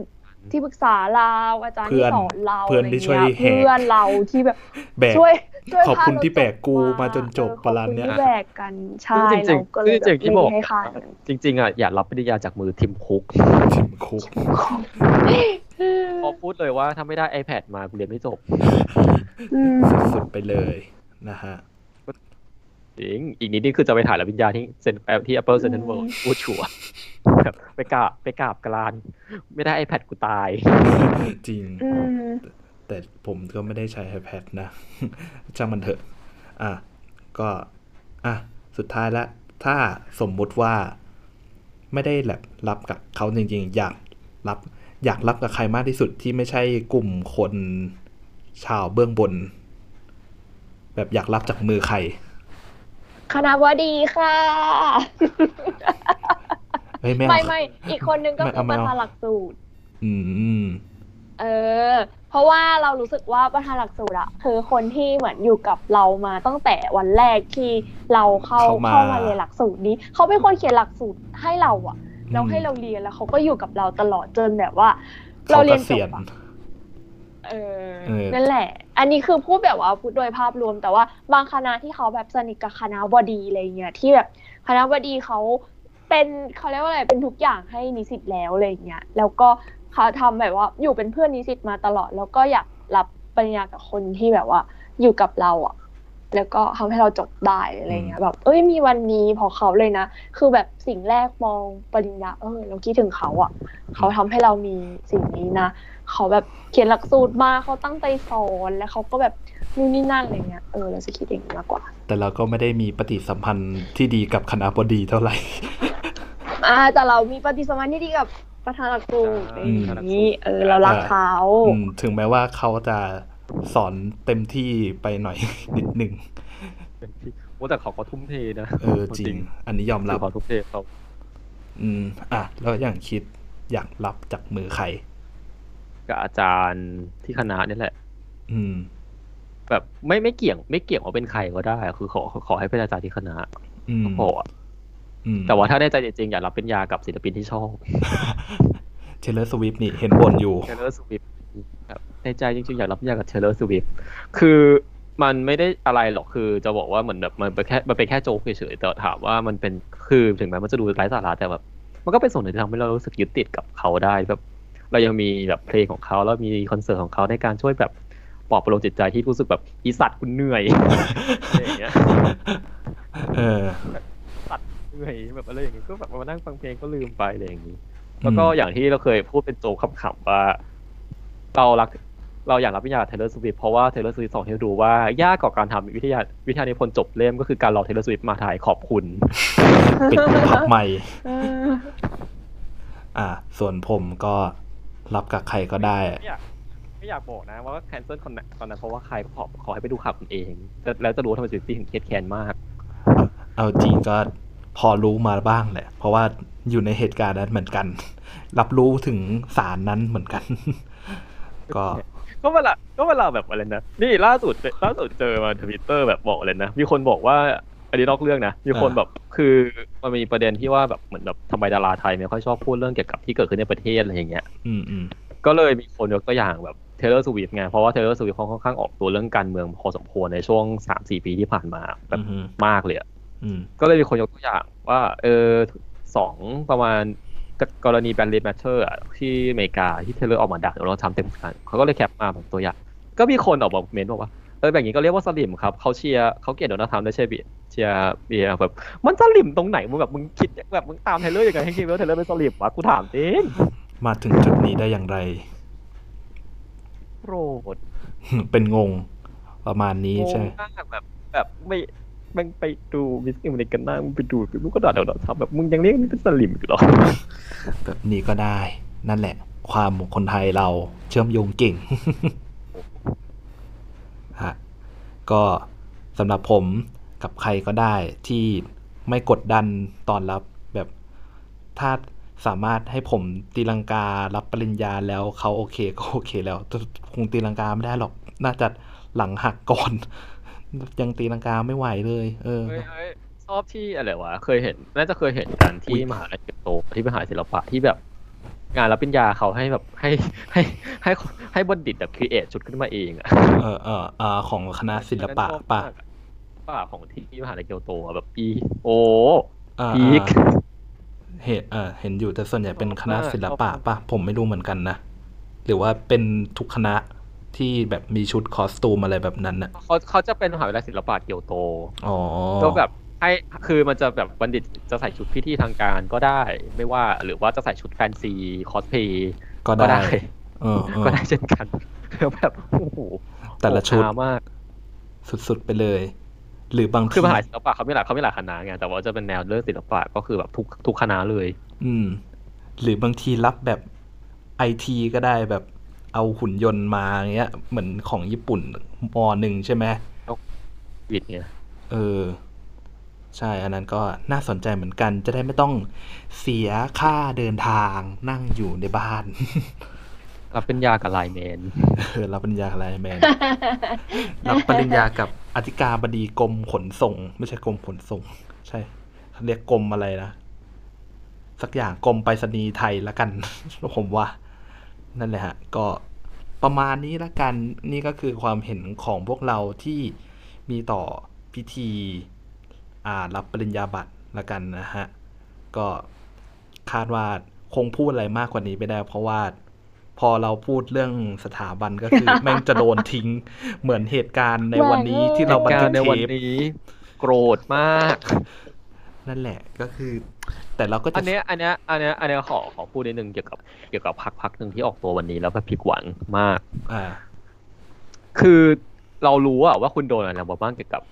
ที่ปรึกษาเราอาจารย์เพื่ที่อนสอนเราเพื่อนที่ช่วยะไรแหกเงี้เพื่อนเราที่แบบแบกช่วยช่วยขอบคุณพเรที่แบกกูจมาจนจบเออประมาณเนี้ยขอบคุณที่แบกกันใช่ซึ่งจริงเราก็ๆเลยซึ่งจริงๆที่บอกให้ค่ากันจริง ๆอะอยากรับปริญญาจากมือทิมคุกทิมคุกพอพูดเลยว่าถ้าไม่ได้ iPad มากูเรียนไม่จบอืมสุดๆไปเลยนะฮะ จริง อีกนิดนี่คือจะไปถ่ายรับปริญญาที่เซนที่ Apple Central World พูดชัวร์แบบไปกราบไปกราบกราน ไม่ได้ iPad กูตาย จริงอืมแต่ผมก็ไม่ได้ใช้ iPad นะ ช่างมันเถอะ อะ ก็ อะ สุดท้ายแล้วถ้าสมมุติว่าไม่ได้แบบรับกับเขาจริงๆ อยากรับ อยากรับกับใครมากที่สุดที่ไม่ใช่กลุ่มคนชาวเบื้องบน แบบอยากรับจากมือใคร คณะบดีค่ะเฮ้ยไม่ไม่เอาไม่อีกคนนึงก็ไม่คืเอาอไม่ประเอาธานหลักสูตร อืม เออ เพราะว่าเรารู้สึกว่าประธานหลักสูตรอะคือคนที่เหมือนอยู่กับเรามาตั้งแต่วันแรกที่เราเข้าเข้ามาเข้ามาเรียนหลักสูตรนี้เขาเป็นคนเขียนหลักสูตรให้เราอะอืมแล้วให้เราเรียนแล้วเขาก็อยู่กับเราตลอดจนแบบว่าเขาเราเรีเกยนจษียณบอะ เออเออนั่นแหละ อันนี้คือพูดแบบว่าพูดโดยภาพรวม แต่ว่าบางคณะที่เขาแบบสนิทกับคณะบดีอะไรเงี้ยที่แบบคณะบดีเขาเป็นเขาเรียกว่าอะไรเป็นทุกอย่างให้นิสิตแล้วอะไรเงี้ยแล้วก็เขาทำแบบว่าอยู่เป็นเพื่อนนิสิตมาตลอด แล้วก็อยากรับปริญญากับคนที่แบบว่า อยู่กับเราอะ แล้วก็ทำให้เราจบได้อะไรเงี้ยแบบ เอ้ยมีวันนี้เพอเขาเลยนะคือแบบสิ่งแรกมองปริญญาเออ เราคิดถึงเขาอะ เขาทำให้เรามีสิ่งนี้นะ เขาแบบเขียนหลักสูตรมาเขาตั้งใจสอนแล้วเขาก็แบบนู่นนี่นั่นอะไรเงี้ยเออเราจะคิดอย่างนี้มากกว่า แต่เราก็ไม่ได้มีปฏิสัมพันธ์ที่ดีกับคณะบดีเท่าไหร่อ่าแต่เรามีปฏิสัมพันธ์ที่ดีกับประธานหลักสูตรอือย่ามงนี้นี้เออเรารักเขาอืมถึงแม้ว่าเขาจะสอนเต็มที่ไปหน่อยนิดหนึ่งเป็นที่โอ้แต่เขาก็ทุ่มเทนะเออจริง อันนี้ยอมรับเขาทุ่มเทเขาอืมอะแล้วอย่างคิดอยากรับจากมือใคร กับอาจารย์ที่คณะนี่แหละ อืมไปแบบไม่ไม่เกี่ยง ไม่เกี่ยงว่าเป็นใครก็ได้อะคือขอขอให้เป็นอาจารย์ที่คณะอืมก็พออะอืมแต่ว่าถ้าได้ใจจริงๆอยากรับปริญญากับศิลปินที่ชอบเทเลอร์สวิฟนี่เห็นบ่นอยู่เทเลอร์สวิฟครับในใจจริงๆ อยากรับปริญญากับเทเลอร์สวิฟคือมันไม่ได้อะไรหรอกคือจะบอกว่าเหมือนแบบมันเป็นแค่มันเป็นแค่โจ๊กเฉยๆแต่ถามว่ามันเป็นคือถึงแม้มันจะดูไร้สาระแต่แบบมันก็เป็นส่วนหนึ่งที่ทำให้เรารู้สึกยึดติดกับเขาได้แบบ เรายังมีแบบเพลงของเขาแล้วมีคอนเสิร์ตของเขาในการช่วยแบบปลอบประโลมจิตใจที่รู้สึกแบบอีสัตว์คุณเหนื่อยอะไรอย่างเงี้ยเออสัตว์เหนื่อยแบบอะไรอย่างเงี้ยก็แบบมานั่งฟังเพลงก็ลืมไปอะไรอย่างงี้แล้วก็อย่างที่เราเคยพูดเป็นโจกขำๆว่าเรารักเราอยากรับวิทยาเทเลอร์สวิฟเพราะว่าเทเลอร์สวิฟสอนให้รู้ว่ายากกว่าการทำวิทยาวิทยานิพนธ์จบเล่มก็คือการรอเทเลอร์สวิฟมาถ่ายขอบคุณปิดพับใหม่เอออ่า ส่วนผมก็ รับกับใครก็ได้ ไม่อยากไม่อยากบอกนะ ว่าแคนเซิลคนนั้นตอนนั้นเพราะว่าใครขอขอให้ไปดูข่าวคุณเอง แล้วแล้วจะรู้ว่าทำไมสวิฟตี้ถึงเครียดแค้นมาก เอาจริงก็พอรู้มาบ้างแหละ เพราะว่าอยู่ในเหตุการณ์นั้นเหมือนกัน รับรู้ถึงสารนั้นเหมือนกัน ก็ก็เวลาก็เวลาแบบอะไรนะ นี่ล่าสุดล่าสุดเจอมาทวิตเตอร์แบบบอกเลยนะ มีคนบอกว่า อันนี้นอกเรื่องนะ มีคนอ่าแบบคือมันมีประเด็นที่ว่าแบบเหมือนแบบทำไมดาราไทยไม่ค่อยชอบพูดเรื่องเกี่ยวกับที่เกิดขึ้นในประเทศอะไรอย่างเงี้ยอืมอืมก็เลยมีคนยกตัวอย่างแบบเทเลอร์สวิฟไงเพราะว่าเทเลอร์สวิฟเขาค่อนข้างออกตัวเรื่องการเมืองพอสมควรในช่วงสามสี่ปีที่ผ่านมาแบบอืมมากเลยอะอืมก็เลยมีคนยกตัวอย่างว่าเออสองประมาณกรณีแบนเล y แมทเ t อร์ที่อเมริกาที่เทเลอร์ออกมาดักเราทำเต็มกันเขาก็เลยแคปมาแบบตัวอย่างก็มีคนออกมาเมนต์บอกว่า เออแบบนี้ก็เรียกว่าสลิมครับเขาเชียร์เขาเกลียดโดนัลด์ทรัมป์ด้วยใช่ไหมเชียร์เบียร์แบบมันสลิมตรงไหนมึงแบบมึงคิดแบบมึงตามเทเลอร์ยังไงให้คิดว่าเทเลอร์เป็นสลิมวะกูถามจริงมาถึงจุดนี้ได้อย่างไรโกรธเป็นงงประมาณนี้งใช่ไหมงมากแบบแบบไม่แม่งไปดูมิสซิ่งอเมริกันนั่งไปดูมึงก็ด่าโดนัลด์ทรัมป์แบบมึงยังเรียกมันเป็นสลิมอยู่เหรอแบบนี้ก็ได้ นั่นแหละ ความของคนไทยเราเชื่อมโยงเก่ง ฮะก็สำหรับผมกับใครก็ได้ที่ไม่กดดันตอนรับแบบถ้าสามารถให้ผมตีลังการับปริญญาแล้วเขาโอเคก็โอเคแล้วแต่คงตีลังกาไม่ได้หรอกน่าจะหลังหักก่อน ยังตีลังกาไม่ไหวเลย เออเฮ้ยเฮ้ยชอบที่อะไรวะเคยเห็น น่าจะเคยเห็นกันที่มหาลัยเกียวโตที่มหาศิลปะที่แบบ งานรับปริญญาเขาให้แบบให้ให้ให้ให้บัณฑิตแบบครีเอทชุดขึ้นมาเองอะเออเออเออของคณะศิลปะปะป่ะของที่มหาลัยเกียวโตอะแบบอีโออ่าพีคอ่าเห็นเออเห็นอยู่แต่ส่วนใหญ่เป็นคณะศิลปะชอบมากปะผมไม่รู้เหมือนกันนะหรือว่าเป็นทุกคณะที่แบบมีชุดคอสตูมอะไรแบบนั้นน่ะเขาเขาจะเป็นมหาวิทยาลัยศิลปะเกียวโต อ๋อก็แบบ ให้คือมันจะแบบบัณฑิตจะใส่ชุดพิธีทางการก็ได้ ไม่ว่าหรือว่าจะใส่ชุดแฟนซีคอสเพย์ก็ก็ได้ได้เออเออก็ได้เช่นกันแล้วแบบโอ้โหแต่ละชุดโหฮามาก สุดๆไปเลย หรือบางทีคือมหาศิลปะเขาไม่หลายเขาไม่หลายคณะไงแต่ว่าจะเป็นแนวเรื่องศิลปะก็คือแบบทุกทุกคณะเลย อืม หรือบางทีรับแบบไอทีก็ได้แบบเอาหุ่นยนต์มาอย่างเงี้ย เหมือนของญี่ปุ่นมหนึ่งใช่ไหมวิดเนี่ยเออ ใช่ อันนั้นก็น่าสนใจเหมือนกัน จะได้ไม่ต้องเสียค่าเดินทางนั่งอยู่ในบ้าน รับเป็นยากับไลน์แมนเออรับปริญญาอะไรแมนรับปริญญากับอธิการบดีกรมขนส่ง ไม่ใช่กรมขนส่ง ใช่เขาเรียกกรมอะไรนะ สักอย่างกรมไปรษณีย์ไทยละกัน ผมว่า นั่นแหละฮะ ก็ประมาณนี้ละกัน นี่ก็คือความเห็นของพวกเราที่มีต่อพิธีอ่า รับปริญญาบัตรละกันนะฮะ ก็คาดว่าคงพูดอะไรมากกว่านี้ไม่ได้ เพราะว่าพอเราพูดเรื่องสถาบันก็คือ แม่งจะโดนทิ้งเหมือนเหตุการณ์ในวันนี้ที่เราบันทึกในเทวันปนี้โกรธมาก นั่นแหละก็คือ แต่เราก็จะอันเนี้ยอันเนี้ยอันเนี้ยอันเนี้ยขอขอพูดนิดนึงเกี่ยวกับเกี่ยวกับพักพักหนึ่งที่ออกตัววันนี้แล้วแบบผิดหวังมาก อ่า คือเรารู้อะว่าคุณโดนอะไรมาบ้างเกี่ยวกับ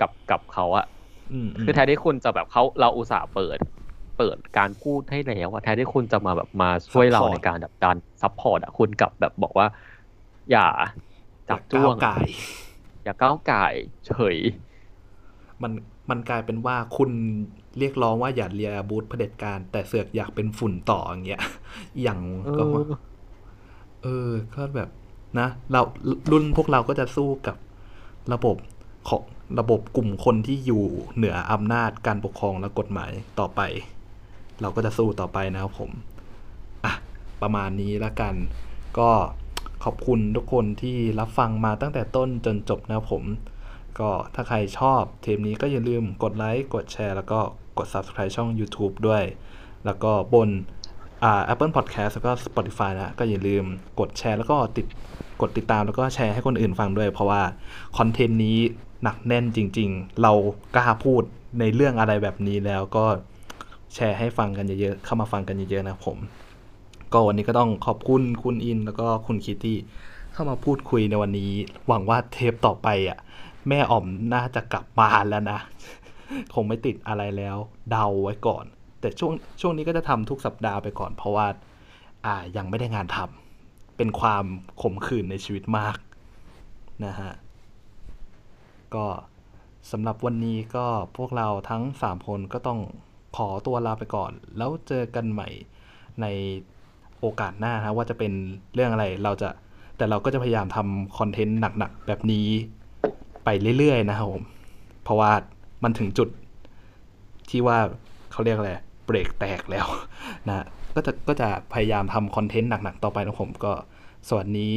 กับกับเขาอะอืมม คือแทนที่คุณจะแบบเขาเราอุตส่าห์เปิด เปิดการพูดให้แล้วอะแทนที่คุณจะมาแบบมาช่วยเรา Support ในการแบบดันซัพพอร์ตอะคุณกลับแบบบอกว่า อย่าจับจ้วงก้าวไก่ายอย่าก้าวไก่ายเฉย มันมันกลายเป็นว่าคุณเรียกร้องว่าอย่าเลียบูธเผด็จการ แต่เสือกอยากเป็นฝุ่นต่ออย่างเงี้ย อย่างเอก็อเออก็แบบนะ เรารุ่นพวกเราก็จะสู้กับระบบของ ระบบกลุ่มคนที่อยู่เหนืออำนาจการปกครองและกฎหมายต่อไป เราก็จะสู้ต่อไปนะครับผมอะประมาณนี้แล้วกัน ก็ขอบคุณทุกคนที่รับฟังมาตั้งแต่ต้นจนจบนะครับผม ก็ถ้าใครชอบเทปนี้ก็อย่าลืมกดไลค์กดแชร์แล้วก็กด Subscribe ช่อง YouTube ด้วย แล้วก็บนอ่า Apple Podcast แล้วก็ Spotify นะ ก็อย่าลืมกดแชร์แล้วก็ติดกดติดตามแล้วก็แชร์ให้คนอื่นฟังด้วย เพราะว่าคอนเทนต์นี้ หนักแน่นจริง ๆ เรากล้าพูดในเรื่องอะไรแบบนี้แล้วก็แชร์ให้ฟังกันเยอะๆ เข้ามาฟังกันเยอะๆนะผม ก็วันนี้ก็ต้องขอบคุณคุณอินแล้วก็คุณคิตที่เข้ามาพูดคุยในวันนี้ หวังว่าเทปต่อไปอะ แม่อ๋อมน่าจะกลับมาแล้วนะ คงไม่ติดอะไรแล้ว เดาไว้ก่อน แต่ช่วงช่วงนี้ก็จะทำทุกสัปดาห์ไปก่อน เพราะว่า อ่ายังไม่ได้งานทำเป็นความขมขื่นในชีวิตมากนะฮะ ก็สำหรับวันนี้ก็พวกเราทั้ง 3 คนก็ต้องขอตัวลาไปก่อน แล้วเจอกันใหม่ในโอกาสหน้านะว่าจะเป็นเรื่องอะไรเราจะแต่เราก็จะพยายามทำคอนเทนต์หนักๆ แบบนี้ไปเรื่อยๆ นะครับผม เพราะว่ามันถึงจุดที่ว่าเขาเรียกอะไรเบรกแตกแล้วนะก็จะก็จะพยายามทำคอนเทนต์หนักๆ ต่อไปนะผมก็สวัสดี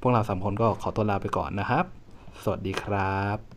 พวกเราสามคนก็ขอตัวลาไปก่อนนะครับ สวัสดีครับ